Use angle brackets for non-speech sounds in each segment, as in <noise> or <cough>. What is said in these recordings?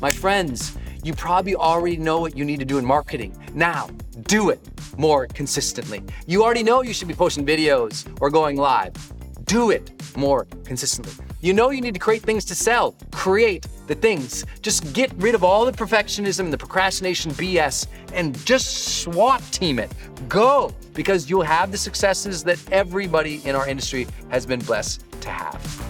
My friends, you probably already know what you need to do in marketing. Now, do it more consistently. You already know you should be posting videos or going live. Do it more consistently. You know you need to create things to sell. Create the things. Just get rid of all the perfectionism and the procrastination BS and just SWAT team it. Go because you'll have the successes that everybody in our industry has been blessed to have.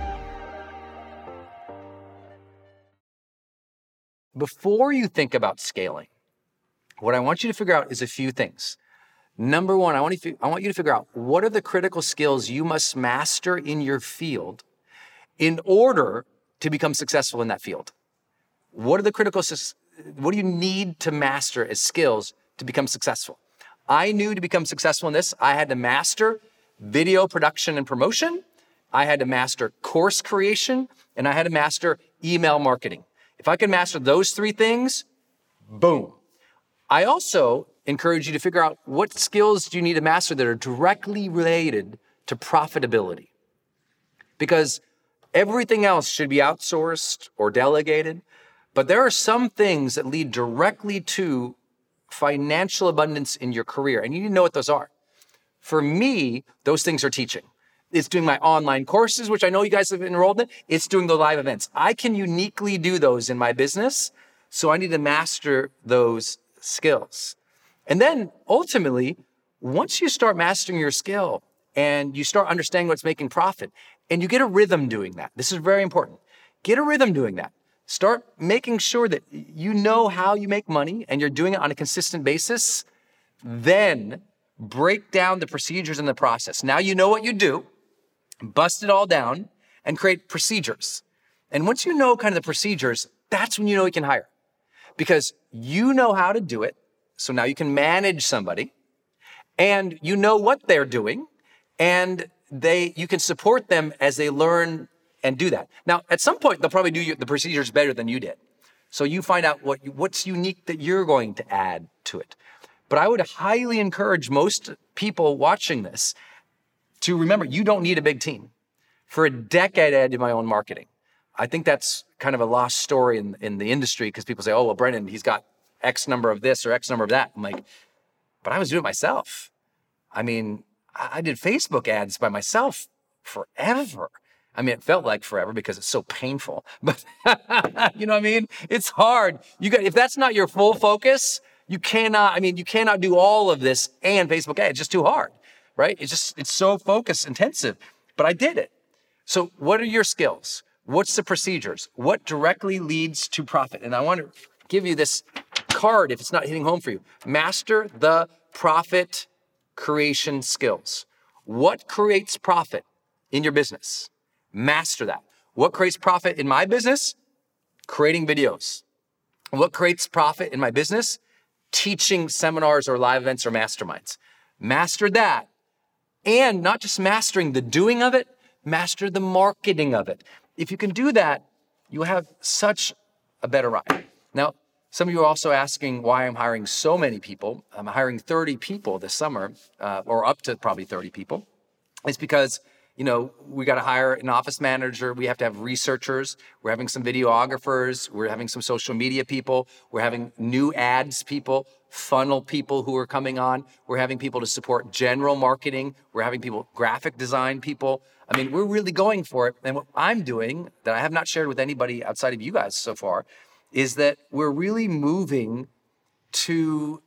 Before you think about scaling, what I want you to figure out is a few things. Number one, I want, you, I want you to figure out what are the critical skills you must master in your field in order to become successful in that field. What are the critical, what do you need to master as skills to become successful? I knew to become successful in this, I had to master video production and promotion, I had to master course creation, and I had to master email marketing. If I can master those three things, boom. I also encourage you to figure out what skills do you need to master that are directly related to profitability. Because everything else should be outsourced or delegated, but there are some things that lead directly to financial abundance in your career, and you need to know what those are. For me, those things are teaching. It's doing my online courses, which I know you guys have enrolled in. It's doing the live events. I can uniquely do those in my business So I need to master those skills. And then ultimately, once you start mastering your skill and you start understanding what's making profit, and you get a rhythm doing that, this is very important. Get a rhythm doing that. Start making sure that you know how you make money and you're doing it on a consistent basis. Then break down the procedures and the process. Now you know what you do, bust it all down, and create procedures. And once you know kind of the procedures, that's when you know you can hire because you know how to do it. So now you can manage somebody and you know what they're doing and they you can support them as they learn and do that. Now, at some point, they'll probably do the procedures better than you did. So you find out what what's unique that you're going to add to it. But I would highly encourage most people watching this to remember you don't need a big team. For a decade, I did my own marketing. I think that's kind of a lost story in, in the industry because people say, oh, well, Brendon, he's got X number of this or X number of that. I'm like, but I was doing it myself. I mean, I did Facebook ads by myself forever. I mean, it felt like forever because it's so painful. <laughs> But you know what I mean? It's hard. You got if that's not your full focus, you cannot. I mean, you cannot do all of this and Facebook ads. It's just too hard, right? It's just it's so focus intensive. But I did it. So, what are your skills? What's the procedures? What directly leads to profit? And I want to give you this card if it's not hitting home for you. Master the profit creation skills. What creates profit in your business? Master that. What creates profit in my business? Creating videos. What creates profit in my business? Teaching seminars or live events or masterminds. Master that. And not just mastering the doing of it, master the marketing of it. If you can do that, you have such a better ride. Now, some of you are also asking why I'm hiring so many people. I'm hiring 30 people this summer, uh, or up to probably 30 people. It's because you know, we got to hire an office manager. We have to have researchers. We're having some videographers. We're having some social media people. We're having new ads people, funnel people who are coming on. We're having people to support general marketing. We're having people, graphic design people. I mean, we're really going for it. And what I'm doing that I have not shared with anybody outside of you guys so far is that we're really moving to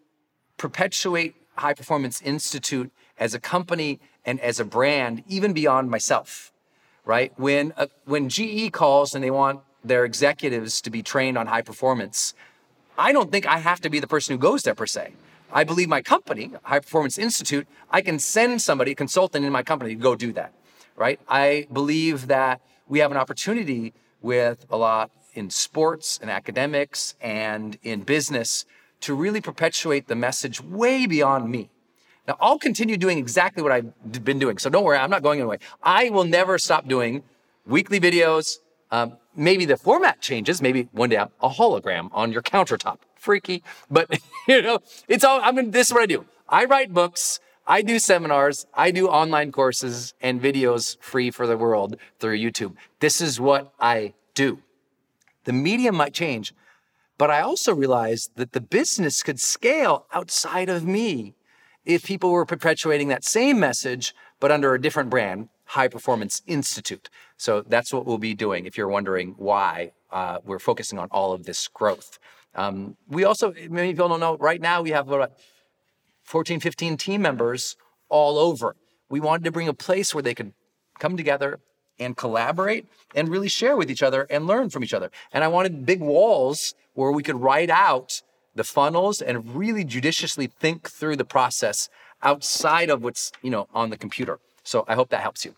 perpetuate High Performance Institute as a company and as a brand, even beyond myself, right? When, uh, when GE calls and they want their executives to be trained on high performance, I don't think I have to be the person who goes there per se. I believe my company, High Performance Institute, I can send somebody, a consultant in my company to go do that, right? I believe that we have an opportunity with a lot in sports and academics and in business to really perpetuate the message way beyond me. Now, I'll continue doing exactly what I've been doing. So don't worry, I'm not going away. I will never stop doing weekly videos. Um, maybe the format changes. Maybe one day a hologram on your countertop. Freaky. But, <laughs> you know, it's all, I mean, this is what I do. I write books. I do seminars. I do online courses and videos free for the world through YouTube. This is what I do. The medium might change, but I also realized that the business could scale outside of me if people were perpetuating that same message, but under a different brand, High Performance Institute. So that's what we'll be doing if you're wondering why uh, we're focusing on all of this growth. Um, we also, many people don't know, right now we have about 14, 15 team members all over. We wanted to bring a place where they could come together and collaborate and really share with each other and learn from each other. And I wanted big walls where we could write out the funnels and really judiciously think through the process outside of what's, you know, on the computer. So I hope that helps you.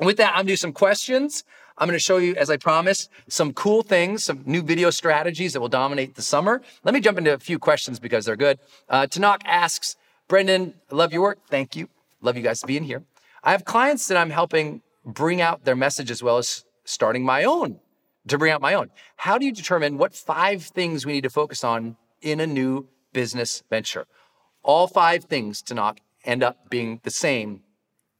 With that, I'm gonna do some questions. I'm gonna show you, as I promised, some cool things, some new video strategies that will dominate the summer. Let me jump into a few questions because they're good. Uh, Tanak asks, Brendon, I love your work. Thank you. Love you guys being here. I have clients that I'm helping bring out their message as well as starting my own, to bring out my own. How do you determine what five things we need to focus on in a new business venture. All five things to not end up being the same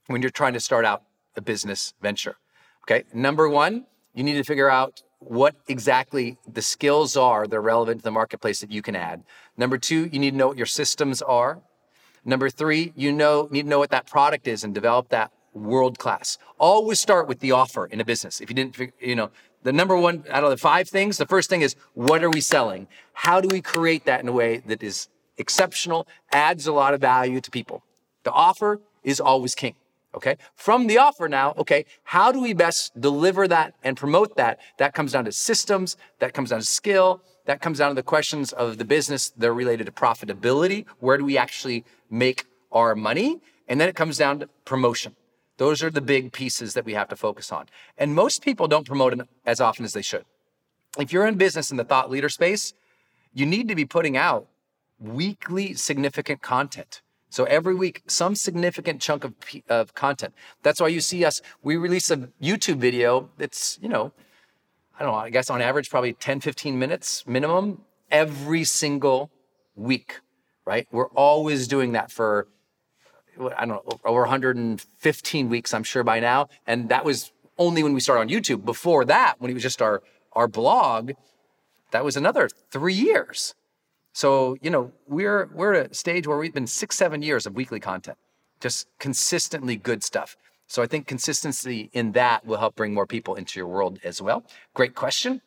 when you're trying to start out a business venture. Okay. Number one, you need to figure out what exactly the skills are that are relevant to the marketplace that you can add. Number two, you need to know what your systems are. Number three, you know need to know what that product is and develop that world class. Always start with the offer in a business. If you didn't, you know, the number one out of the five things, the first thing is what are we selling? How do we create that in a way that is exceptional, adds a lot of value to people? The offer is always king. Okay. From the offer now, okay, how do we best deliver that and promote that? That comes down to systems, that comes down to skill, that comes down to the questions of the business that are related to profitability. Where do we actually make our money? And then it comes down to promotion. Those are the big pieces that we have to focus on. And most people don't promote as often as they should. If you're in business in the thought leader space, you need to be putting out weekly significant content. So every week, some significant chunk of, of content. That's why you see us, we release a YouTube video that's, you know, I don't know, I guess on average, probably 10, 15 minutes minimum every single week, right? We're always doing that for, I don't know, over 115 weeks, I'm sure by now. And that was only when we started on YouTube. Before that, when it was just our, our blog, that was another three years. So, you know, we're we're at a stage where we've been six, seven years of weekly content, just consistently good stuff. So I think consistency in that will help bring more people into your world as well. Great question.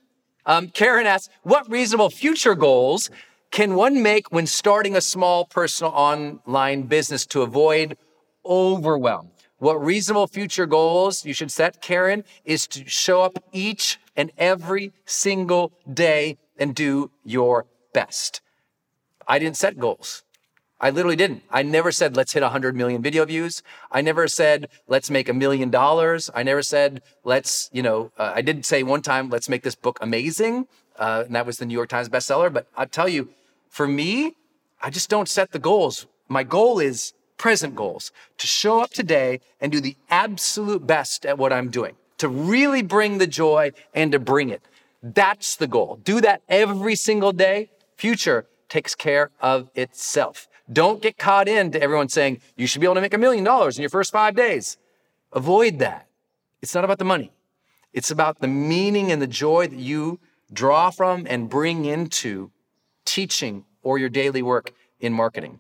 Um, Karen asks, what reasonable future goals can one make when starting a small personal online business to avoid overwhelm? What reasonable future goals you should set, Karen, is to show up each and every single day and do your best. I didn't set goals. I literally didn't. I never said, let's hit 100 million video views. I never said, let's make a million dollars. I never said, let's, you know, uh, I did say one time, let's make this book amazing. Uh, and that was the New York Times bestseller. But I'll tell you, for me, I just don't set the goals. My goal is present goals to show up today and do the absolute best at what I'm doing, to really bring the joy and to bring it. That's the goal. Do that every single day. Future, takes care of itself. Don't get caught into everyone saying you should be able to make a million dollars in your first five days. Avoid that. It's not about the money. It's about the meaning and the joy that you draw from and bring into teaching or your daily work in marketing.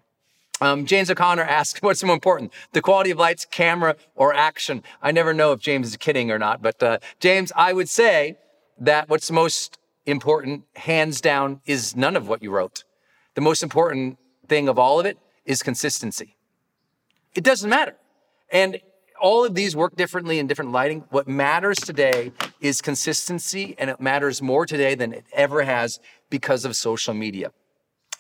Um, James O'Connor asks, <laughs> what's more important, the quality of lights, camera, or action? I never know if James is kidding or not, but uh, James, I would say that what's most important, hands down, is none of what you wrote. The most important thing of all of it is consistency. It doesn't matter. And all of these work differently in different lighting. What matters today is consistency, and it matters more today than it ever has because of social media.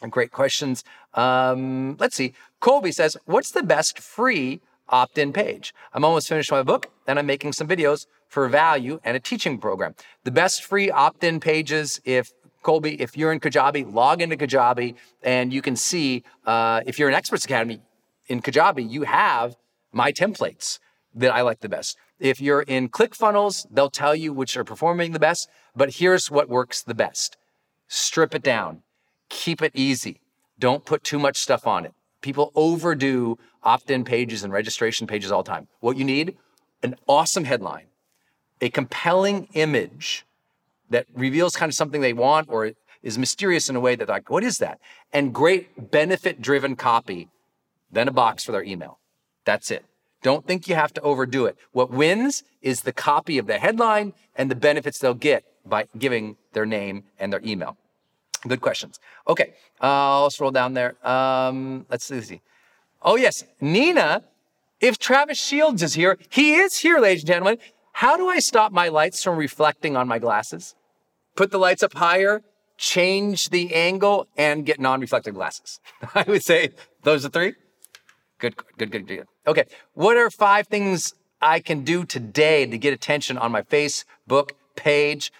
Great questions. Um, let's see. Colby says, What's the best free opt in page? I'm almost finished my book and I'm making some videos for value and a teaching program. The best free opt in pages, if Colby, if you're in Kajabi, log into Kajabi and you can see uh, if you're an Experts Academy in Kajabi, you have my templates that I like the best. If you're in ClickFunnels, they'll tell you which are performing the best, but here's what works the best. Strip it down. Keep it easy. Don't put too much stuff on it. People overdo opt-in pages and registration pages all the time. What you need, an awesome headline, a compelling image, that reveals kind of something they want or is mysterious in a way that like, what is that? And great benefit driven copy, then a box for their email. That's it. Don't think you have to overdo it. What wins is the copy of the headline and the benefits they'll get by giving their name and their email. Good questions. Okay, uh, I'll scroll down there. Um, let's see. Oh, yes, Nina, if Travis Shields is here, he is here, ladies and gentlemen. How do I stop my lights from reflecting on my glasses? Put the lights up higher, change the angle, and get non-reflective glasses. <laughs> I would say those are three. Good, good, good, good. Okay, what are five things I can do today to get attention on my Facebook page?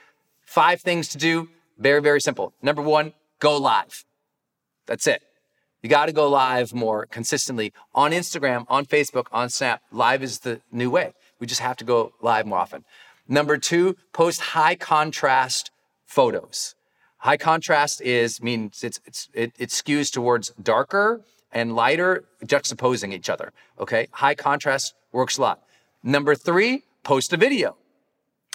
Five things to do. Very, very simple. Number one, go live. That's it. You got to go live more consistently on Instagram, on Facebook, on Snap. Live is the new way. We just have to go live more often. Number two, post high contrast photos. High contrast is means it's, it's it, it skews towards darker and lighter juxtaposing each other. Okay, high contrast works a lot. Number three, post a video,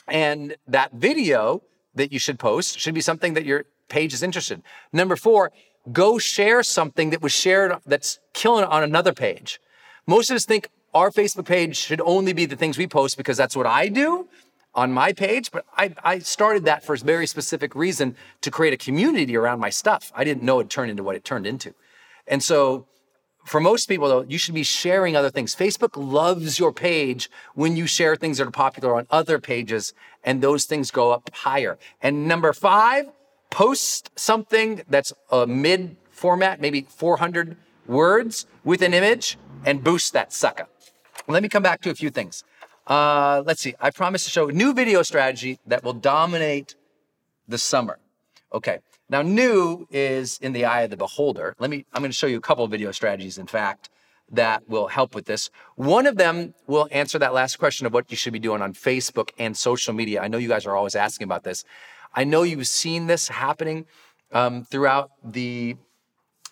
and that video that you should post should be something that your page is interested. Number four, go share something that was shared that's killing on another page. Most of us think our Facebook page should only be the things we post because that's what I do. On my page, but I, I started that for a very specific reason to create a community around my stuff. I didn't know it turned into what it turned into. And so for most people, though, you should be sharing other things. Facebook loves your page when you share things that are popular on other pages, and those things go up higher. And number five, post something that's a mid format, maybe 400 words with an image, and boost that sucker. Let me come back to a few things. Uh, let's see. I promise to show a new video strategy that will dominate the summer. Okay. Now, new is in the eye of the beholder. Let me, I'm going to show you a couple video strategies, in fact, that will help with this. One of them will answer that last question of what you should be doing on Facebook and social media. I know you guys are always asking about this. I know you've seen this happening um, throughout the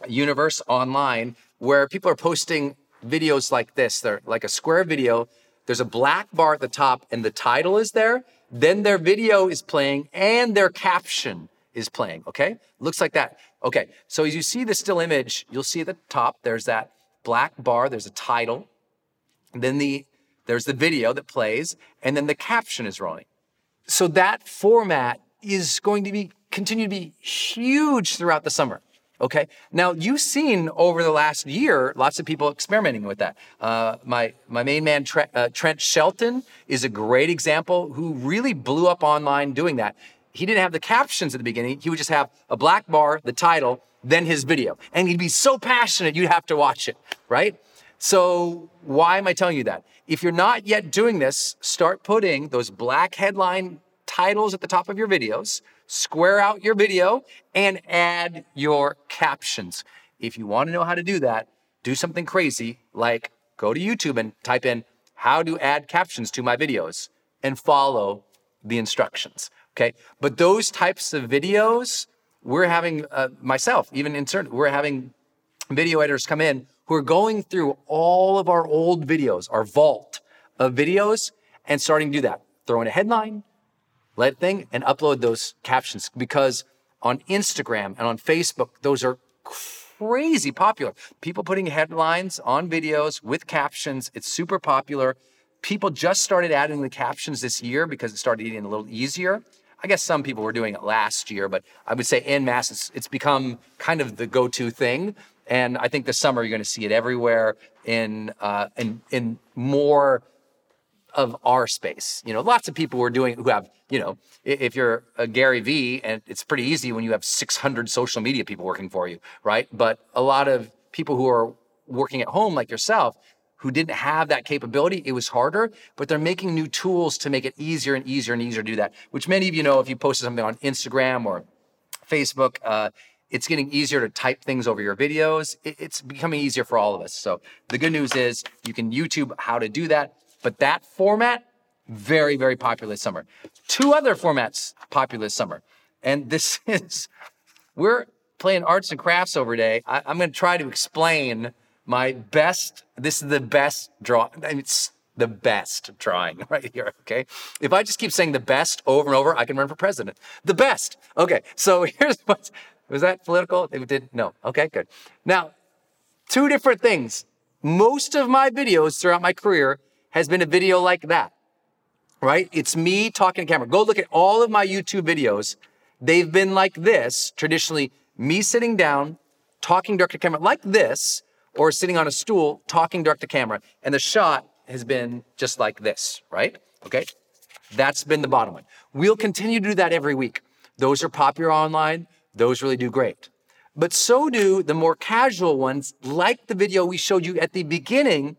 universe online where people are posting videos like this. They're like a square video there's a black bar at the top and the title is there. Then their video is playing and their caption is playing. Okay. Looks like that. Okay. So as you see the still image, you'll see at the top, there's that black bar. There's a title. then the, there's the video that plays and then the caption is rolling. So that format is going to be continue to be huge throughout the summer. Okay. Now you've seen over the last year lots of people experimenting with that. Uh, my my main man uh, Trent Shelton is a great example who really blew up online doing that. He didn't have the captions at the beginning. He would just have a black bar, the title, then his video, and he'd be so passionate you'd have to watch it. Right. So why am I telling you that? If you're not yet doing this, start putting those black headline titles at the top of your videos square out your video, and add your captions. If you want to know how to do that, do something crazy like go to YouTube and type in how to add captions to my videos and follow the instructions. Okay. But those types of videos, we're having uh, myself, even in certain, we're having video editors come in who are going through all of our old videos, our vault of videos, and starting to do that. Throw in a headline, let thing and upload those captions because on Instagram and on Facebook, those are crazy popular. People putting headlines on videos with captions, it's super popular. People just started adding the captions this year because it started getting a little easier. I guess some people were doing it last year, but I would say in mass, it's, it's become kind of the go-to thing. And I think this summer you're going to see it everywhere in uh, in in more of our space. You know, lots of people who are doing who have, you know, if you're a Gary Vee, and it's pretty easy when you have 600 social media people working for you, right? But a lot of people who are working at home, like yourself, who didn't have that capability, it was harder, but they're making new tools to make it easier and easier and easier to do that, which many of you know if you posted something on Instagram or Facebook, uh, it's getting easier to type things over your videos. It's becoming easier for all of us. So the good news is you can YouTube how to do that. But that format, very, very popular this summer. Two other formats popular this summer. And this <laughs> is, we're playing arts and crafts over day. I, am going to try to explain my best. This is the best draw. It's the best drawing <laughs> right here. Okay. If I just keep saying the best over and over, I can run for president. The best. Okay. So <laughs> here's what was that political? It did no. Okay, good. Now, two different things. Most of my videos throughout my career has been a video like that, right? It's me talking to camera. Go look at all of my YouTube videos. They've been like this, traditionally, me sitting down, talking direct to camera like this, or sitting on a stool, talking direct to camera. And the shot has been just like this, right? Okay. That's been the bottom one. We'll continue to do that every week. Those are popular online. Those really do great. But so do the more casual ones, like the video we showed you at the beginning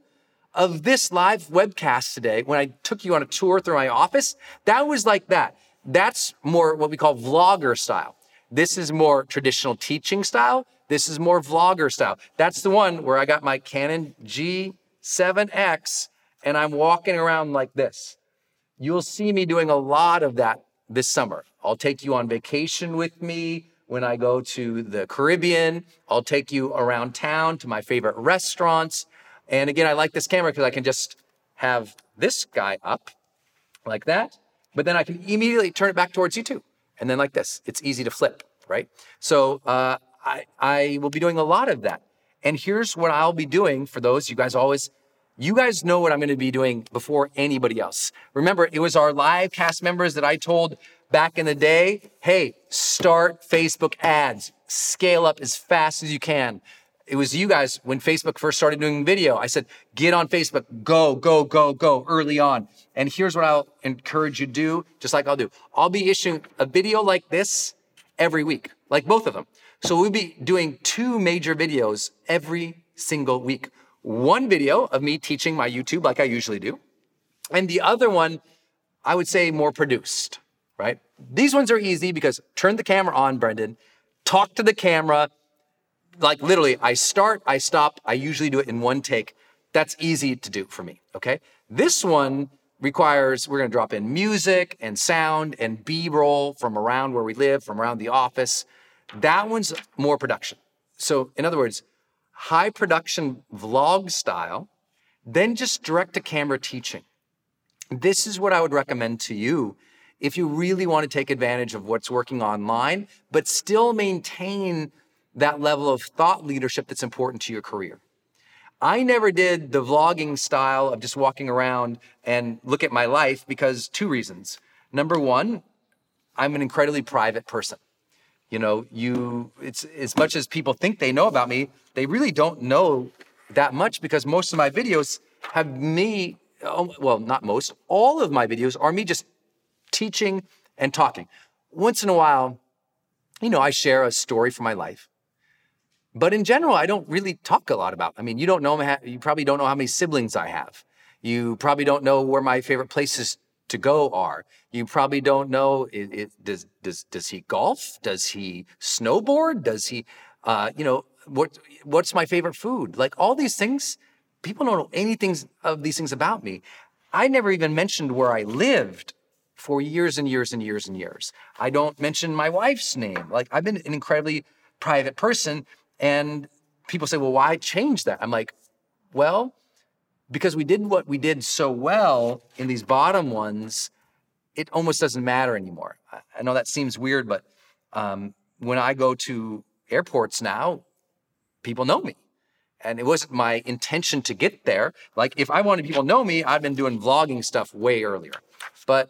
of this live webcast today, when I took you on a tour through my office, that was like that. That's more what we call vlogger style. This is more traditional teaching style. This is more vlogger style. That's the one where I got my Canon G7X and I'm walking around like this. You'll see me doing a lot of that this summer. I'll take you on vacation with me when I go to the Caribbean. I'll take you around town to my favorite restaurants. And again, I like this camera because I can just have this guy up like that, but then I can immediately turn it back towards you too. And then like this, it's easy to flip, right? So uh, I, I will be doing a lot of that. And here's what I'll be doing for those, you guys always You guys know what I'm going to be doing before anybody else. Remember, it was our live cast members that I told back in the day, hey, start Facebook ads, scale up as fast as you can. It was you guys when Facebook first started doing video. I said, get on Facebook, go, go, go, go early on. And here's what I'll encourage you to do, just like I'll do. I'll be issuing a video like this every week, like both of them. So we'll be doing two major videos every single week one video of me teaching my YouTube like I usually do, and the other one, I would say more produced, right? These ones are easy because turn the camera on, Brendon, talk to the camera. Like literally, I start, I stop, I usually do it in one take. That's easy to do for me, okay? This one requires, we're gonna drop in music and sound and B roll from around where we live, from around the office. That one's more production. So, in other words, high production vlog style, then just direct to camera teaching. This is what I would recommend to you if you really want to take advantage of what's working online, but still maintain that level of thought leadership that's important to your career. I never did the vlogging style of just walking around and look at my life because two reasons. Number one, I'm an incredibly private person. You know, you it's as much as people think they know about me, they really don't know that much because most of my videos have me oh, well, not most, all of my videos are me just teaching and talking. Once in a while, you know, I share a story from my life. But in general, I don't really talk a lot about. I mean, you don't know you probably don't know how many siblings I have. You probably don't know where my favorite places to go are. You probably don't know. It, it, does does does he golf? Does he snowboard? Does he, uh, you know, what what's my favorite food? Like all these things, people don't know anything of these things about me. I never even mentioned where I lived for years and years and years and years. I don't mention my wife's name. Like I've been an incredibly private person, and people say, "Well, why change that?" I'm like, "Well." because we did what we did so well in these bottom ones, it almost doesn't matter anymore. I know that seems weird, but um, when I go to airports now, people know me. And it wasn't my intention to get there. Like, if I wanted people to know me, I'd been doing vlogging stuff way earlier. But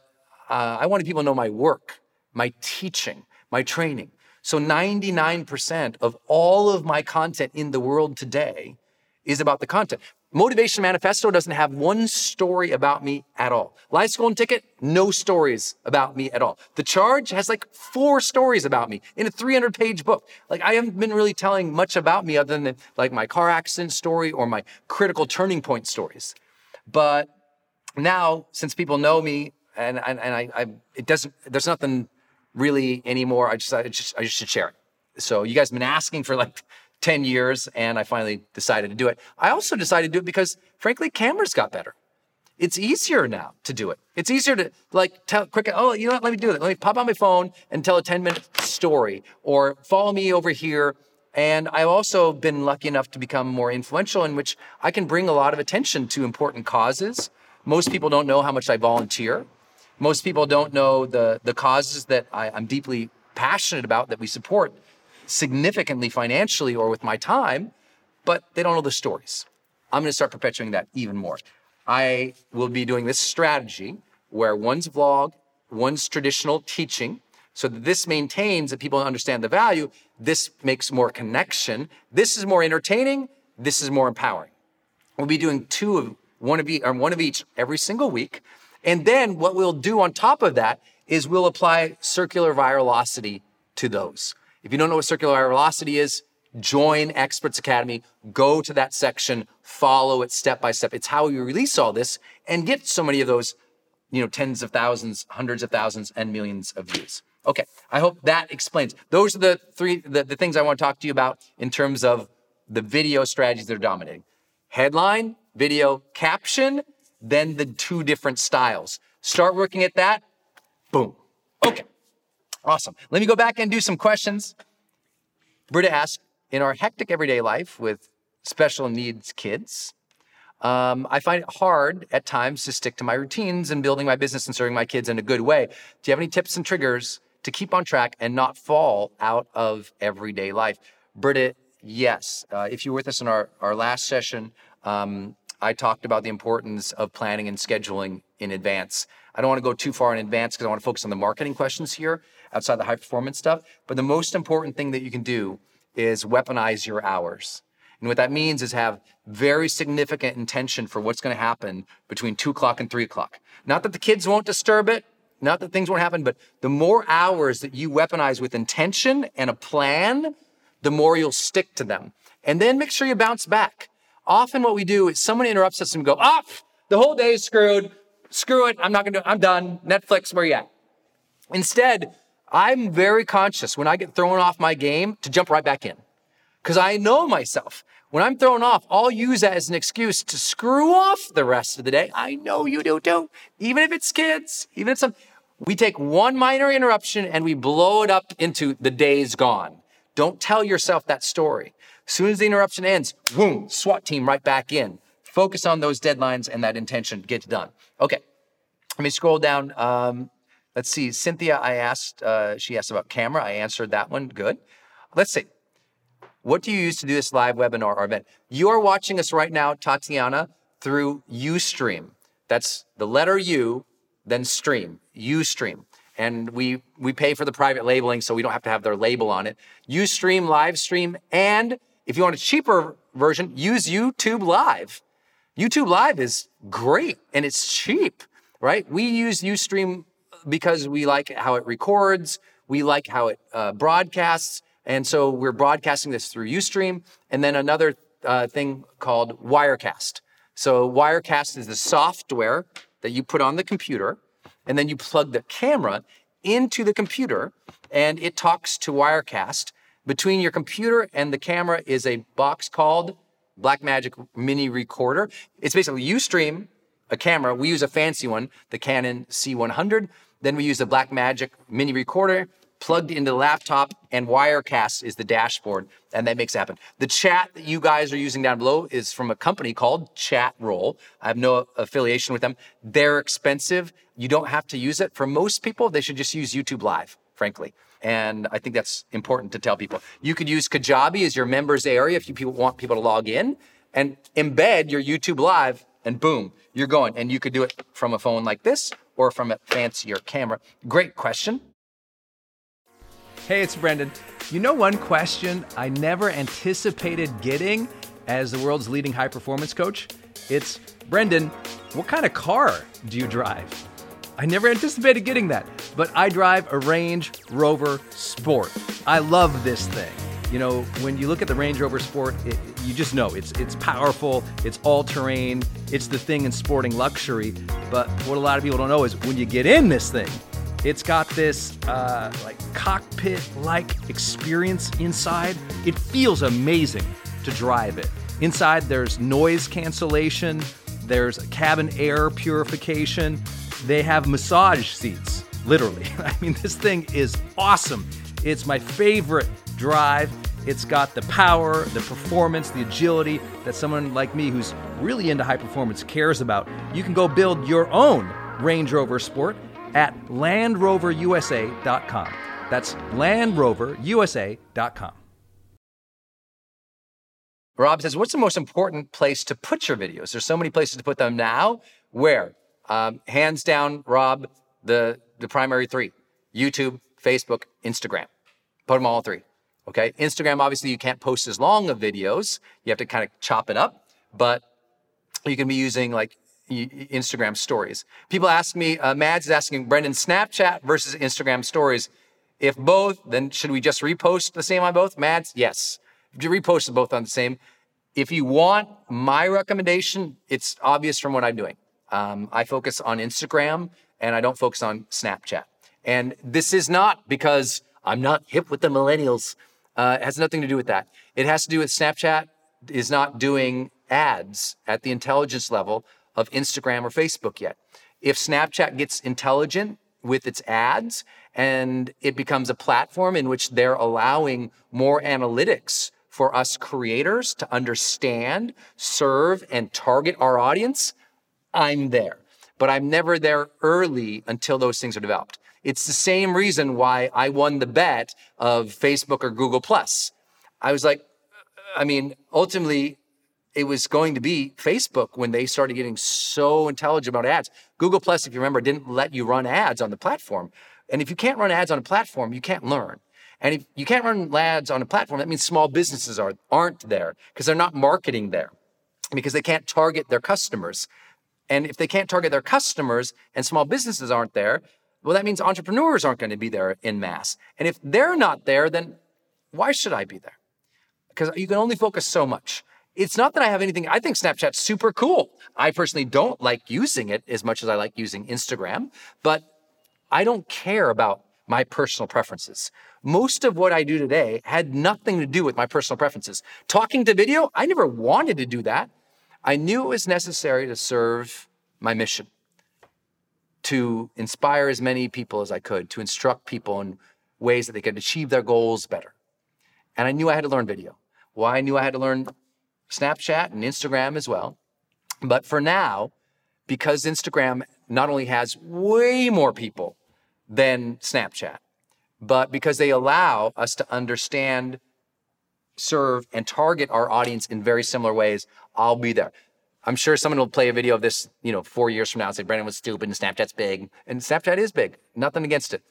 uh, I wanted people to know my work, my teaching, my training. So 99% of all of my content in the world today is about the content. Motivation Manifesto doesn't have one story about me at all. Life's Golden Ticket, no stories about me at all. The Charge has like four stories about me in a 300 page book. Like I haven't been really telling much about me other than like my car accident story or my critical turning point stories. But now, since people know me and, and, and I, I, it doesn't, there's nothing really anymore. I just, I just, I just should share it. So you guys have been asking for like <laughs> 10 years and I finally decided to do it. I also decided to do it because frankly, cameras got better. It's easier now to do it. It's easier to like tell quick, oh, you know what? Let me do it. Let me pop on my phone and tell a 10 minute story or follow me over here. And I've also been lucky enough to become more influential in which I can bring a lot of attention to important causes. Most people don't know how much I volunteer. Most people don't know the, the causes that I, I'm deeply passionate about that we support significantly financially or with my time, but they don't know the stories. I'm going to start perpetuating that even more. I will be doing this strategy where one's vlog, one's traditional teaching, so that this maintains that people understand the value. This makes more connection. This is more entertaining. This is more empowering. We'll be doing two of one of each, one of each every single week. And then what we'll do on top of that is we'll apply circular virality to those. If you don't know what circular velocity is, join Experts Academy, go to that section, follow it step by step. It's how you release all this and get so many of those, you know, tens of thousands, hundreds of thousands, and millions of views. Okay, I hope that explains. Those are the three, the, the things I want to talk to you about in terms of the video strategies that are dominating. Headline, video, caption, then the two different styles. Start working at that, boom. Okay. Awesome. Let me go back and do some questions. Britta asked, in our hectic everyday life with special needs kids, um, I find it hard at times to stick to my routines and building my business and serving my kids in a good way. Do you have any tips and triggers to keep on track and not fall out of everyday life? Britta, yes. Uh, if you were with us in our, our last session, um, I talked about the importance of planning and scheduling in advance. I don't want to go too far in advance because I want to focus on the marketing questions here outside the high performance stuff. But the most important thing that you can do is weaponize your hours. And what that means is have very significant intention for what's going to happen between two o'clock and three o'clock. Not that the kids won't disturb it, not that things won't happen, but the more hours that you weaponize with intention and a plan, the more you'll stick to them. And then make sure you bounce back. Often what we do is someone interrupts us and we go, ah, the whole day is screwed. Screw it. I'm not going to. I'm done. Netflix, where you at? Instead, I'm very conscious when I get thrown off my game to jump right back in because I know myself. When I'm thrown off, I'll use that as an excuse to screw off the rest of the day. I know you do too. Even if it's kids, even if some, we take one minor interruption and we blow it up into the day's gone. Don't tell yourself that story. Soon as the interruption ends, boom, SWAT team right back in. Focus on those deadlines and that intention. Get done. Okay. Let me scroll down. Um, let's see. Cynthia, I asked, uh, she asked about camera. I answered that one. Good. Let's see. What do you use to do this live webinar or event? You are watching us right now, Tatiana, through Ustream. That's the letter U, then stream, Ustream. And we we pay for the private labeling, so we don't have to have their label on it. Ustream, live stream, and if you want a cheaper version, use YouTube Live. YouTube Live is great and it's cheap, right? We use Ustream because we like how it records, we like how it uh, broadcasts, and so we're broadcasting this through Ustream. And then another uh, thing called Wirecast. So Wirecast is the software that you put on the computer, and then you plug the camera into the computer, and it talks to Wirecast. Between your computer and the camera is a box called Blackmagic Mini Recorder. It's basically you stream a camera. We use a fancy one, the Canon C100. Then we use the Blackmagic Mini Recorder plugged into the laptop, and Wirecast is the dashboard, and that makes it happen. The chat that you guys are using down below is from a company called Chatroll. I have no affiliation with them. They're expensive. You don't have to use it. For most people, they should just use YouTube Live, frankly. And I think that's important to tell people. You could use Kajabi as your members area if you people want people to log in and embed your YouTube Live, and boom, you're going. And you could do it from a phone like this or from a fancier camera. Great question. Hey, it's Brendon. You know, one question I never anticipated getting as the world's leading high performance coach? It's Brendon, what kind of car do you drive? I never anticipated getting that, but I drive a Range Rover Sport. I love this thing. You know, when you look at the Range Rover Sport, it, you just know it's it's powerful, it's all terrain, it's the thing in sporting luxury. But what a lot of people don't know is when you get in this thing, it's got this uh, like cockpit-like experience inside. It feels amazing to drive it. Inside, there's noise cancellation. There's cabin air purification. They have massage seats, literally. <laughs> I mean, this thing is awesome. It's my favorite drive. It's got the power, the performance, the agility that someone like me who's really into high performance cares about. You can go build your own Range Rover Sport at LandRoverUSA.com. That's LandRoverUSA.com. Rob says, What's the most important place to put your videos? There's so many places to put them now. Where? Um, hands down, Rob, the, the primary three YouTube, Facebook, Instagram. Put them all three. Okay. Instagram, obviously, you can't post as long of videos. You have to kind of chop it up, but you can be using like Instagram stories. People ask me, uh, Mads is asking Brendon, Snapchat versus Instagram stories. If both, then should we just repost the same on both? Mads, yes. You repost both on the same, if you want my recommendation, it's obvious from what I'm doing. Um, I focus on Instagram and I don't focus on Snapchat. And this is not because I'm not hip with the millennials. Uh, it has nothing to do with that. It has to do with Snapchat is not doing ads at the intelligence level of Instagram or Facebook yet. If Snapchat gets intelligent with its ads and it becomes a platform in which they're allowing more analytics for us creators to understand, serve, and target our audience, I'm there. But I'm never there early until those things are developed. It's the same reason why I won the bet of Facebook or Google Plus. I was like, I mean, ultimately, it was going to be Facebook when they started getting so intelligent about ads. Google Plus, if you remember, didn't let you run ads on the platform. And if you can't run ads on a platform, you can't learn. And if you can't run ads on a platform, that means small businesses are, aren't there because they're not marketing there because they can't target their customers. And if they can't target their customers and small businesses aren't there, well, that means entrepreneurs aren't going to be there in mass. And if they're not there, then why should I be there? Because you can only focus so much. It's not that I have anything, I think Snapchat's super cool. I personally don't like using it as much as I like using Instagram, but I don't care about my personal preferences. Most of what I do today had nothing to do with my personal preferences. Talking to video, I never wanted to do that. I knew it was necessary to serve my mission, to inspire as many people as I could, to instruct people in ways that they could achieve their goals better. And I knew I had to learn video. Well, I knew I had to learn Snapchat and Instagram as well. But for now, because Instagram not only has way more people than Snapchat, but because they allow us to understand, serve, and target our audience in very similar ways, I'll be there. I'm sure someone will play a video of this, you know, four years from now and say Brendon was stupid and Snapchat's big. And Snapchat is big. Nothing against it.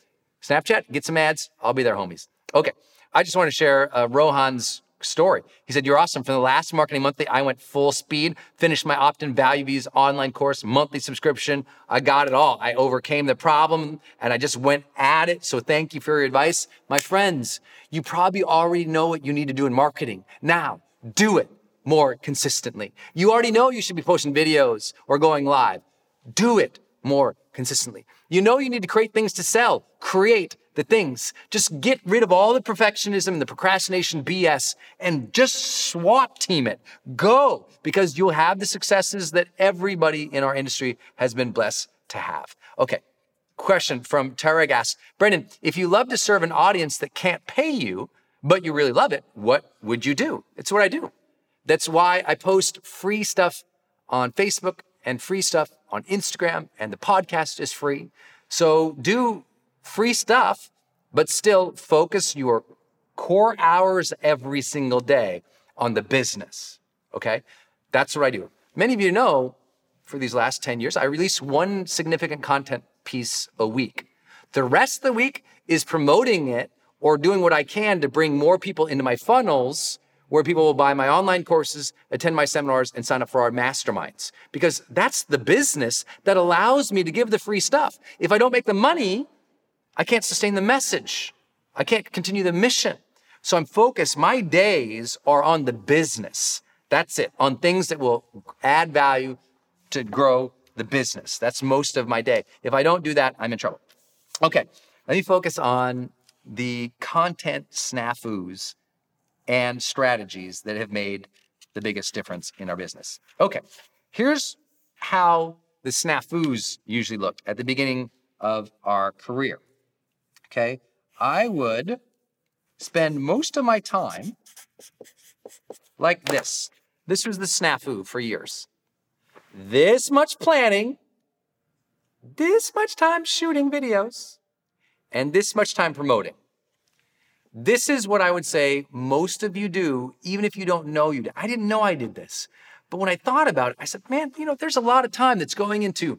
Snapchat, get some ads. I'll be there, homies. Okay. I just want to share uh, Rohan's story. He said, You're awesome. For the last marketing monthly, I went full speed, finished my opt in value views online course, monthly subscription. I got it all. I overcame the problem and I just went at it. So thank you for your advice. My friends, you probably already know what you need to do in marketing. Now, do it more consistently. You already know you should be posting videos or going live. Do it more consistently. You know you need to create things to sell. Create the things. Just get rid of all the perfectionism and the procrastination BS and just SWAT team it. Go because you'll have the successes that everybody in our industry has been blessed to have. Okay. Question from Tarek asks, Brendon, if you love to serve an audience that can't pay you, but you really love it, what would you do? It's what I do. That's why I post free stuff on Facebook and free stuff on Instagram, and the podcast is free. So do free stuff, but still focus your core hours every single day on the business. Okay? That's what I do. Many of you know for these last 10 years, I release one significant content piece a week. The rest of the week is promoting it or doing what I can to bring more people into my funnels where people will buy my online courses, attend my seminars, and sign up for our masterminds. Because that's the business that allows me to give the free stuff. If I don't make the money, I can't sustain the message. I can't continue the mission. So I'm focused. My days are on the business. That's it, on things that will add value to grow the business. That's most of my day. If I don't do that, I'm in trouble. Okay, let me focus on the content snafus and strategies that have made the biggest difference in our business. Okay, here's how the snafus usually look at the beginning of our career. Okay, I would spend most of my time like this. This was the snafu for years. This much planning, this much time shooting videos, and this much time promoting. This is what I would say most of you do, even if you don't know you did. I didn't know I did this. But when I thought about it, I said, man, you know, there's a lot of time that's going into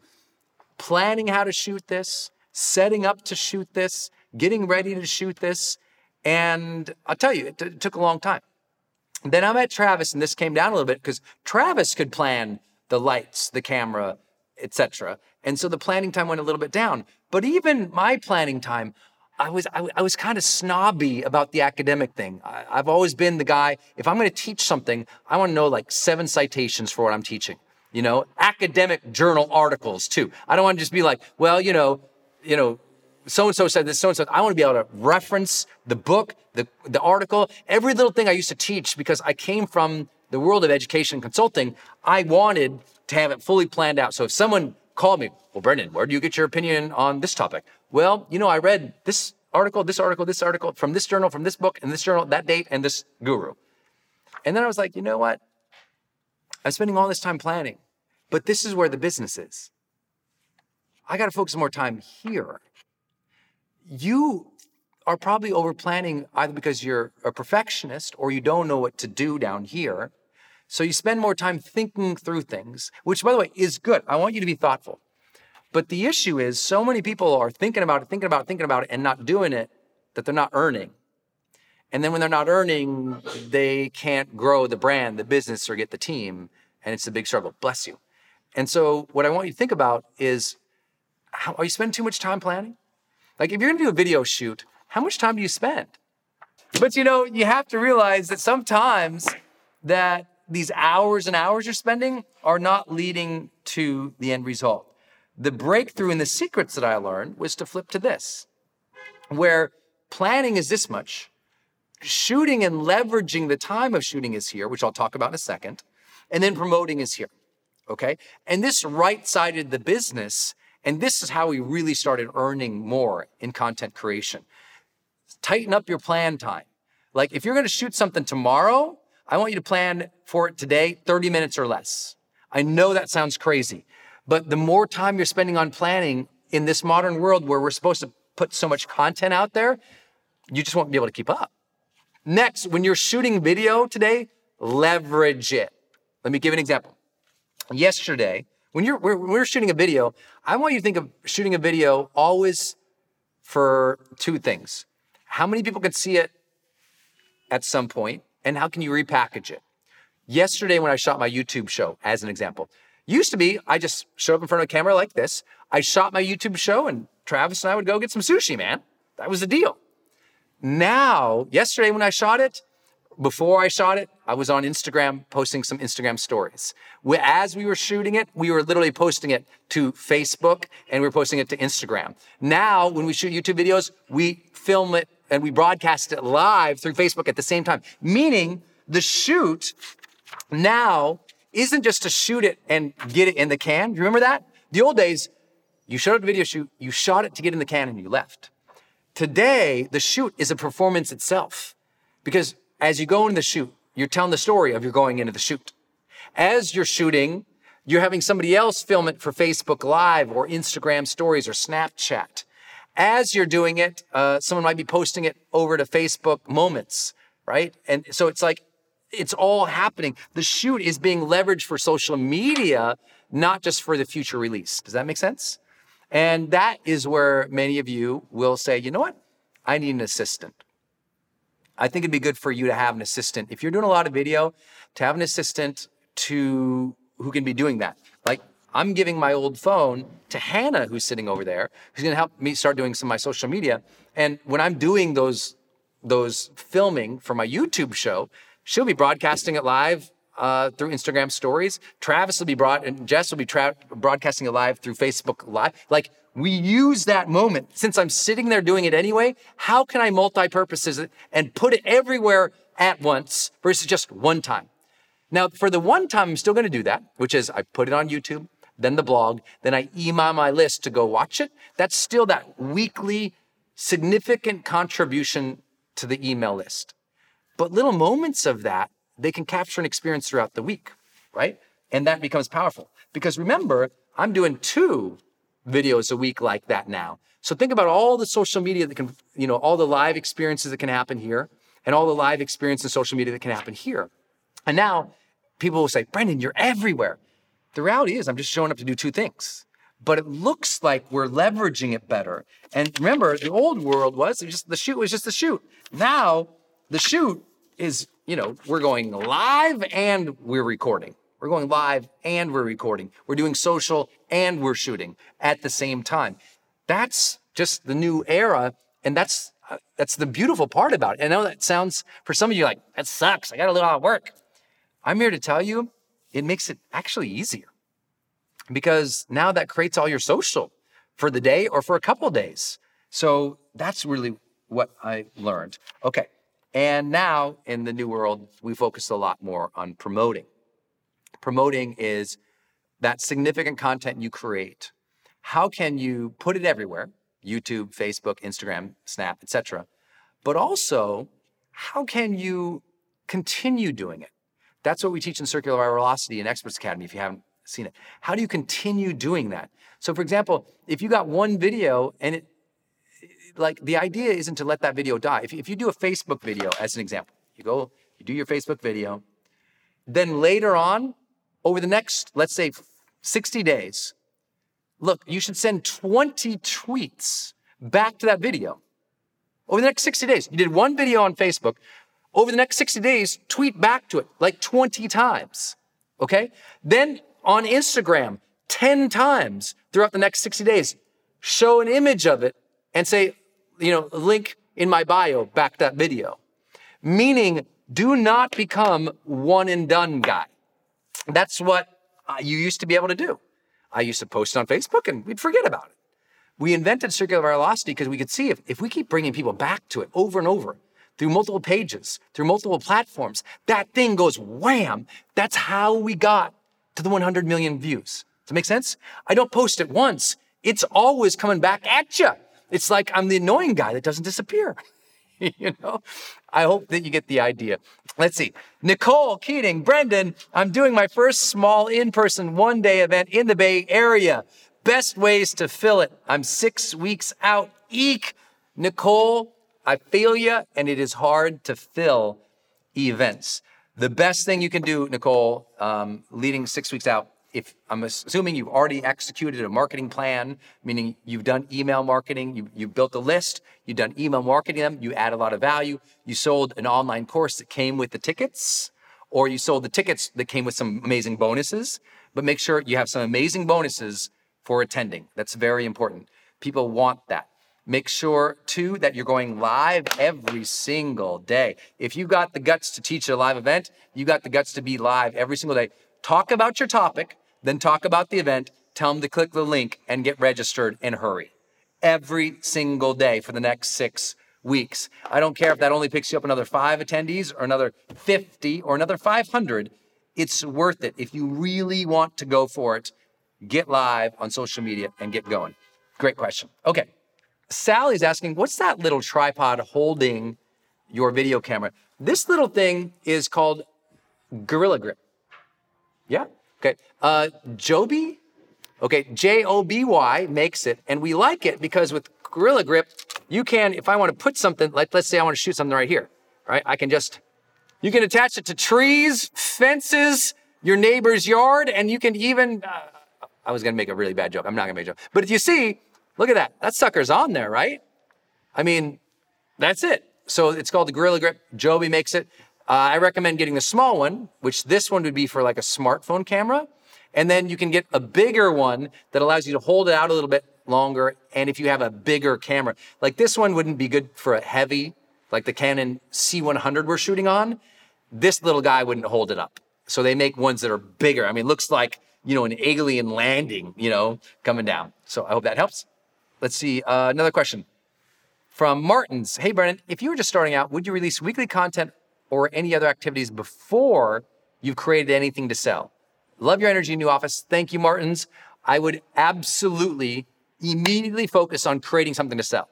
planning how to shoot this, setting up to shoot this, getting ready to shoot this. And I'll tell you, it, t- it took a long time. Then I met Travis, and this came down a little bit because Travis could plan the lights, the camera, etc. And so the planning time went a little bit down. But even my planning time, I was I, I was kind of snobby about the academic thing. I, I've always been the guy. If I'm going to teach something, I want to know like seven citations for what I'm teaching. You know, academic journal articles too. I don't want to just be like, well, you know, you know, so and so said this, so and so. I want to be able to reference the book, the the article, every little thing I used to teach because I came from the world of education consulting. I wanted to have it fully planned out. So if someone called me, well, Brendon, where do you get your opinion on this topic? Well, you know, I read this article, this article, this article from this journal, from this book, and this journal, that date, and this guru. And then I was like, you know what? I'm spending all this time planning, but this is where the business is. I got to focus more time here. You are probably over planning either because you're a perfectionist or you don't know what to do down here. So you spend more time thinking through things, which by the way is good. I want you to be thoughtful. But the issue is so many people are thinking about it, thinking about it, thinking about it, and not doing it that they're not earning. And then when they're not earning, they can't grow the brand, the business, or get the team. And it's a big struggle. Bless you. And so, what I want you to think about is how, are you spending too much time planning? Like, if you're gonna do a video shoot, how much time do you spend? But you know, you have to realize that sometimes that these hours and hours you're spending are not leading to the end result. The breakthrough in the secrets that I learned was to flip to this, where planning is this much, shooting and leveraging the time of shooting is here, which I'll talk about in a second, and then promoting is here. Okay. And this right sided the business. And this is how we really started earning more in content creation. Tighten up your plan time. Like if you're going to shoot something tomorrow, I want you to plan for it today, 30 minutes or less. I know that sounds crazy, but the more time you're spending on planning in this modern world where we're supposed to put so much content out there, you just won't be able to keep up. Next, when you're shooting video today, leverage it. Let me give an example. Yesterday, when you're when we're shooting a video, I want you to think of shooting a video always for two things. How many people can see it at some point, and how can you repackage it? Yesterday, when I shot my YouTube show, as an example, used to be I just showed up in front of a camera like this. I shot my YouTube show, and Travis and I would go get some sushi, man. That was the deal. Now, yesterday when I shot it, before I shot it, I was on Instagram posting some Instagram stories. As we were shooting it, we were literally posting it to Facebook and we were posting it to Instagram. Now, when we shoot YouTube videos, we film it and we broadcast it live through Facebook at the same time. Meaning the shoot now isn't just to shoot it and get it in the can. Do you remember that? The old days, you showed shot a video shoot, you shot it to get in the can and you left. Today, the shoot is a performance itself because as you go into the shoot, you're telling the story of you're going into the shoot. As you're shooting, you're having somebody else film it for Facebook Live or Instagram stories or Snapchat. As you're doing it, uh, someone might be posting it over to Facebook moments, right? And so it's like, it's all happening. The shoot is being leveraged for social media, not just for the future release. Does that make sense? And that is where many of you will say, you know what? I need an assistant. I think it'd be good for you to have an assistant. If you're doing a lot of video, to have an assistant to who can be doing that. Like I'm giving my old phone to Hannah, who's sitting over there, who's gonna help me start doing some of my social media. And when I'm doing those those filming for my YouTube show, she'll be broadcasting it live uh, through Instagram stories. Travis will be brought and Jess will be tra- broadcasting it live through Facebook Live. Like we use that moment. Since I'm sitting there doing it anyway, how can I multi-purposes it and put it everywhere at once versus just one time? Now, for the one time, I'm still going to do that, which is I put it on YouTube, then the blog, then I email my list to go watch it. That's still that weekly significant contribution to the email list. But little moments of that they can capture an experience throughout the week, right? And that becomes powerful. Because remember, I'm doing two videos a week like that now. So think about all the social media that can, you know, all the live experiences that can happen here and all the live experience in social media that can happen here. And now people will say, Brendon, you're everywhere. The reality is I'm just showing up to do two things. But it looks like we're leveraging it better. And remember, the old world was just the shoot was just the shoot. Now the shoot is you know, we're going live and we're recording. We're going live and we're recording. We're doing social and we're shooting at the same time. That's just the new era. And that's, that's the beautiful part about it. I know that sounds, for some of you, like, that sucks. I got a lot of work. I'm here to tell you it makes it actually easier because now that creates all your social for the day or for a couple days. So that's really what I learned. Okay. And now in the new world, we focus a lot more on promoting. Promoting is that significant content you create. How can you put it everywhere? YouTube, Facebook, Instagram, Snap, etc. But also, how can you continue doing it? That's what we teach in Circular Viralocity in Experts Academy if you haven't seen it. How do you continue doing that? So for example, if you got one video and it like the idea isn't to let that video die. If, if you do a Facebook video, as an example, you go, you do your Facebook video, then later on, over the next, let's say 60 days, look, you should send 20 tweets back to that video. Over the next 60 days, you did one video on Facebook. Over the next 60 days, tweet back to it like 20 times. Okay? Then on Instagram, 10 times throughout the next 60 days, show an image of it and say, you know, link in my bio back that video. Meaning, do not become one and done guy. That's what uh, you used to be able to do. I used to post on Facebook and we'd forget about it. We invented circular velocity because we could see if, if we keep bringing people back to it over and over through multiple pages, through multiple platforms, that thing goes wham. That's how we got to the 100 million views. Does that make sense? I don't post it once. It's always coming back at you. It's like I'm the annoying guy that doesn't disappear. <laughs> you know, I hope that you get the idea. Let's see. Nicole Keating, Brendon, I'm doing my first small in person one day event in the Bay Area. Best ways to fill it. I'm six weeks out. Eek. Nicole, I feel you, and it is hard to fill events. The best thing you can do, Nicole, um, leading six weeks out, if I'm assuming you've already executed a marketing plan, meaning you've done email marketing, you, you built a list, you've done email marketing them, you add a lot of value, you sold an online course that came with the tickets, or you sold the tickets that came with some amazing bonuses, but make sure you have some amazing bonuses for attending. That's very important. People want that. Make sure too that you're going live every single day. If you got the guts to teach a live event, you got the guts to be live every single day. Talk about your topic, then talk about the event, tell them to click the link and get registered and hurry. Every single day for the next six weeks. I don't care if that only picks you up another five attendees or another 50 or another 500. It's worth it. If you really want to go for it, get live on social media and get going. Great question. Okay. Sally's asking, what's that little tripod holding your video camera? This little thing is called Gorilla Grip. Yeah. Okay. Uh, Joby, okay, J O B Y makes it, and we like it because with Gorilla Grip, you can, if I want to put something, like let's say I want to shoot something right here, right? I can just, you can attach it to trees, fences, your neighbor's yard, and you can even, uh, I was going to make a really bad joke. I'm not going to make a joke. But if you see, look at that. That sucker's on there, right? I mean, that's it. So it's called the Gorilla Grip. Joby makes it. Uh, I recommend getting the small one, which this one would be for like a smartphone camera. And then you can get a bigger one that allows you to hold it out a little bit longer. And if you have a bigger camera, like this one wouldn't be good for a heavy, like the Canon C100 we're shooting on. This little guy wouldn't hold it up. So they make ones that are bigger. I mean, looks like, you know, an alien landing, you know, coming down. So I hope that helps. Let's see. Uh, another question from Martins. Hey, Brendon, if you were just starting out, would you release weekly content or any other activities before you've created anything to sell. Love your energy, new office. Thank you, Martins. I would absolutely immediately focus on creating something to sell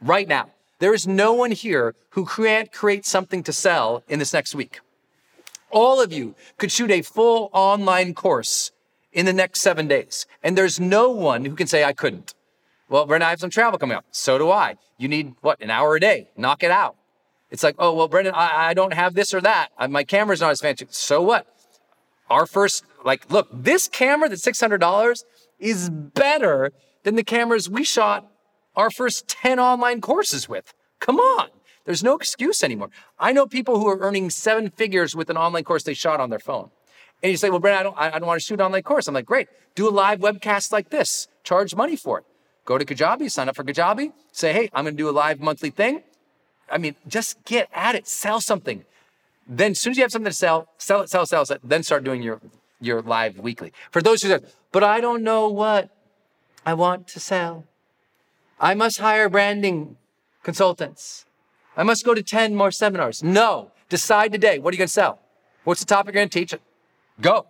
right now. There is no one here who can't create something to sell in this next week. All of you could shoot a full online course in the next seven days. And there's no one who can say I couldn't. Well, Brent, I have some travel coming up. So do I. You need what? An hour a day. Knock it out. It's like, oh, well, Brendon, I, I don't have this or that. My camera's not as fancy. So what? Our first, like, look, this camera that's $600 is better than the cameras we shot our first 10 online courses with. Come on. There's no excuse anymore. I know people who are earning seven figures with an online course they shot on their phone. And you say, well, Brent, I don't, I don't want to shoot an online course. I'm like, great. Do a live webcast like this. Charge money for it. Go to Kajabi, sign up for Kajabi. Say, hey, I'm going to do a live monthly thing. I mean, just get at it, sell something. Then as soon as you have something to sell, sell it, sell it, sell then start doing your, your live weekly. For those who said, but I don't know what I want to sell. I must hire branding consultants. I must go to 10 more seminars. No, decide today. What are you going to sell? What's the topic you're going to teach? Go.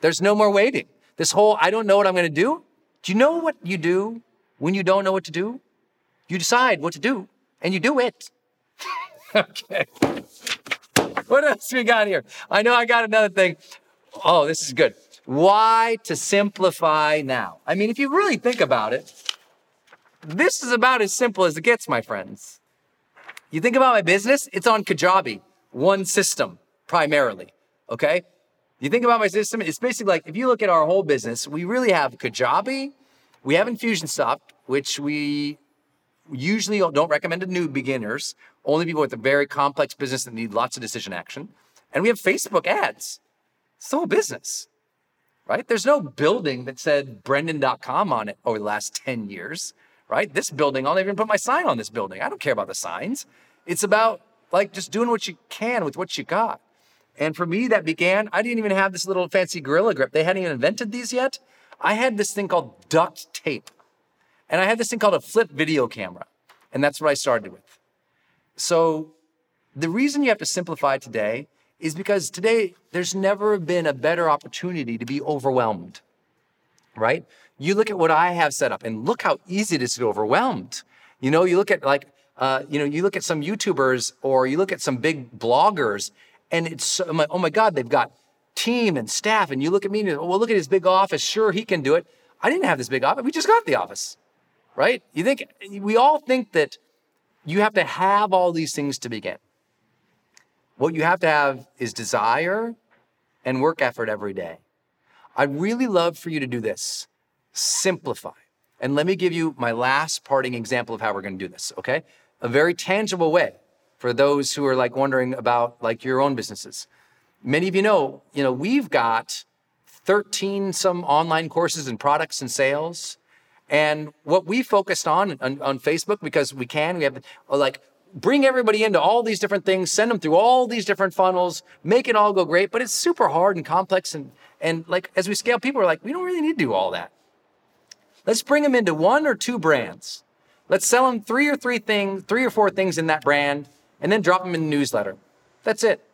There's no more waiting. This whole, I don't know what I'm going to do. Do you know what you do when you don't know what to do? You decide what to do and you do it. <laughs> okay. What else we got here? I know I got another thing. Oh, this is good. Why to simplify now? I mean, if you really think about it, this is about as simple as it gets, my friends. You think about my business, it's on Kajabi, one system primarily. Okay. You think about my system, it's basically like if you look at our whole business, we really have Kajabi, we have Infusionsoft, which we usually don't recommend to new beginners, only people with a very complex business that need lots of decision action. And we have Facebook ads. It's the whole business, right? There's no building that said Brendon.com on it over the last 10 years, right? This building, I'll never even put my sign on this building. I don't care about the signs. It's about like just doing what you can with what you got. And for me, that began, I didn't even have this little fancy Gorilla Grip. They hadn't even invented these yet. I had this thing called duct tape. And I had this thing called a flip video camera. And that's what I started with. So the reason you have to simplify today is because today there's never been a better opportunity to be overwhelmed, right? You look at what I have set up and look how easy it is to be overwhelmed. You know, you look at like, uh, you know, you look at some YouTubers or you look at some big bloggers and it's, oh my, oh my God, they've got team and staff. And you look at me and, well, look at his big office. Sure, he can do it. I didn't have this big office. We just got the office, right? You think, we all think that you have to have all these things to begin. What you have to have is desire and work effort every day. I'd really love for you to do this. Simplify. And let me give you my last parting example of how we're going to do this, okay? A very tangible way for those who are like wondering about like your own businesses. Many of you know, you know, we've got 13 some online courses and products and sales. And what we focused on, on, on Facebook because we can, we have like bring everybody into all these different things, send them through all these different funnels, make it all go great, but it's super hard and complex and and like as we scale people are like, we don't really need to do all that. Let's bring them into one or two brands. Let's sell them three or three things, three or four things in that brand and then drop them in the newsletter. That's it.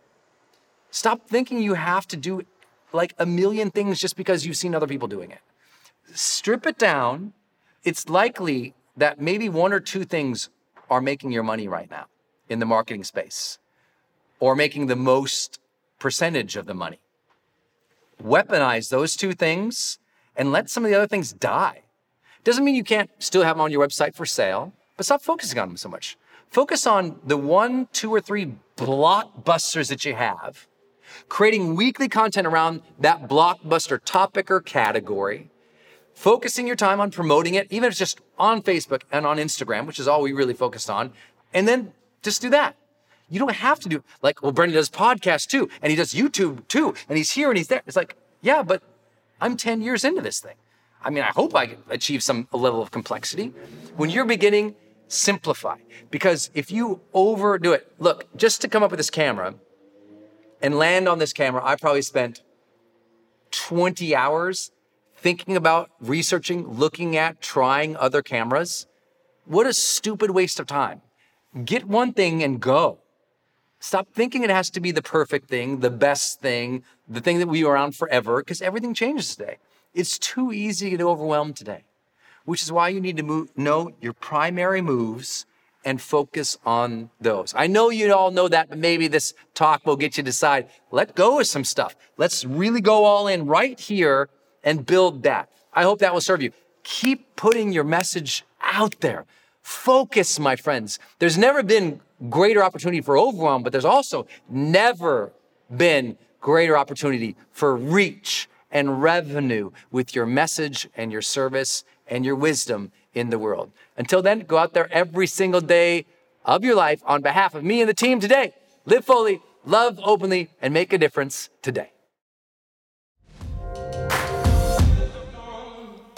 Stop thinking you have to do like a million things just because you've seen other people doing it. Strip it down. It's likely that maybe one or two things are making your money right now in the marketing space or making the most percentage of the money. Weaponize those two things and let some of the other things die. Doesn't mean you can't still have them on your website for sale, but stop focusing on them so much. Focus on the one, two, or three blockbusters that you have, creating weekly content around that blockbuster topic or category, focusing your time on promoting it, even if it's just on Facebook and on Instagram, which is all we really focused on, and then just do that. You don't have to do like, well, Brendon does podcasts too, and he does YouTube too, and he's here and he's there. It's like, yeah, but I'm 10 years into this thing. I mean, I hope I achieve some level of complexity. When you're beginning, simplify. Because if you overdo it, look, just to come up with this camera and land on this camera, I probably spent 20 hours thinking about researching, looking at, trying other cameras. What a stupid waste of time. Get one thing and go. Stop thinking it has to be the perfect thing, the best thing, the thing that we are around forever, because everything changes today. It's too easy to get overwhelmed today which is why you need to move, know your primary moves and focus on those. I know you all know that, but maybe this talk will get you to decide, let go of some stuff. Let's really go all in right here and build that. I hope that will serve you. Keep putting your message out there. Focus, my friends. There's never been greater opportunity for overwhelm, but there's also never been greater opportunity for reach and revenue with your message and your service and your wisdom in the world. Until then, go out there every single day of your life on behalf of me and the team today. Live fully, love openly, and make a difference today.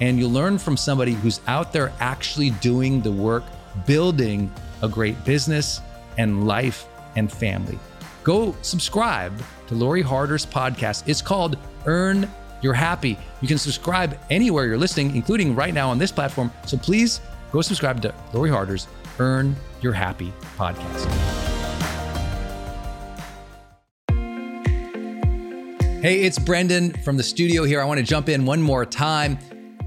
and you'll learn from somebody who's out there actually doing the work, building a great business and life and family. Go subscribe to Lori Harder's podcast. It's called Earn Your Happy. You can subscribe anywhere you're listening, including right now on this platform. So please go subscribe to Lori Harder's Earn Your Happy podcast. Hey, it's Brendon from the studio here. I want to jump in one more time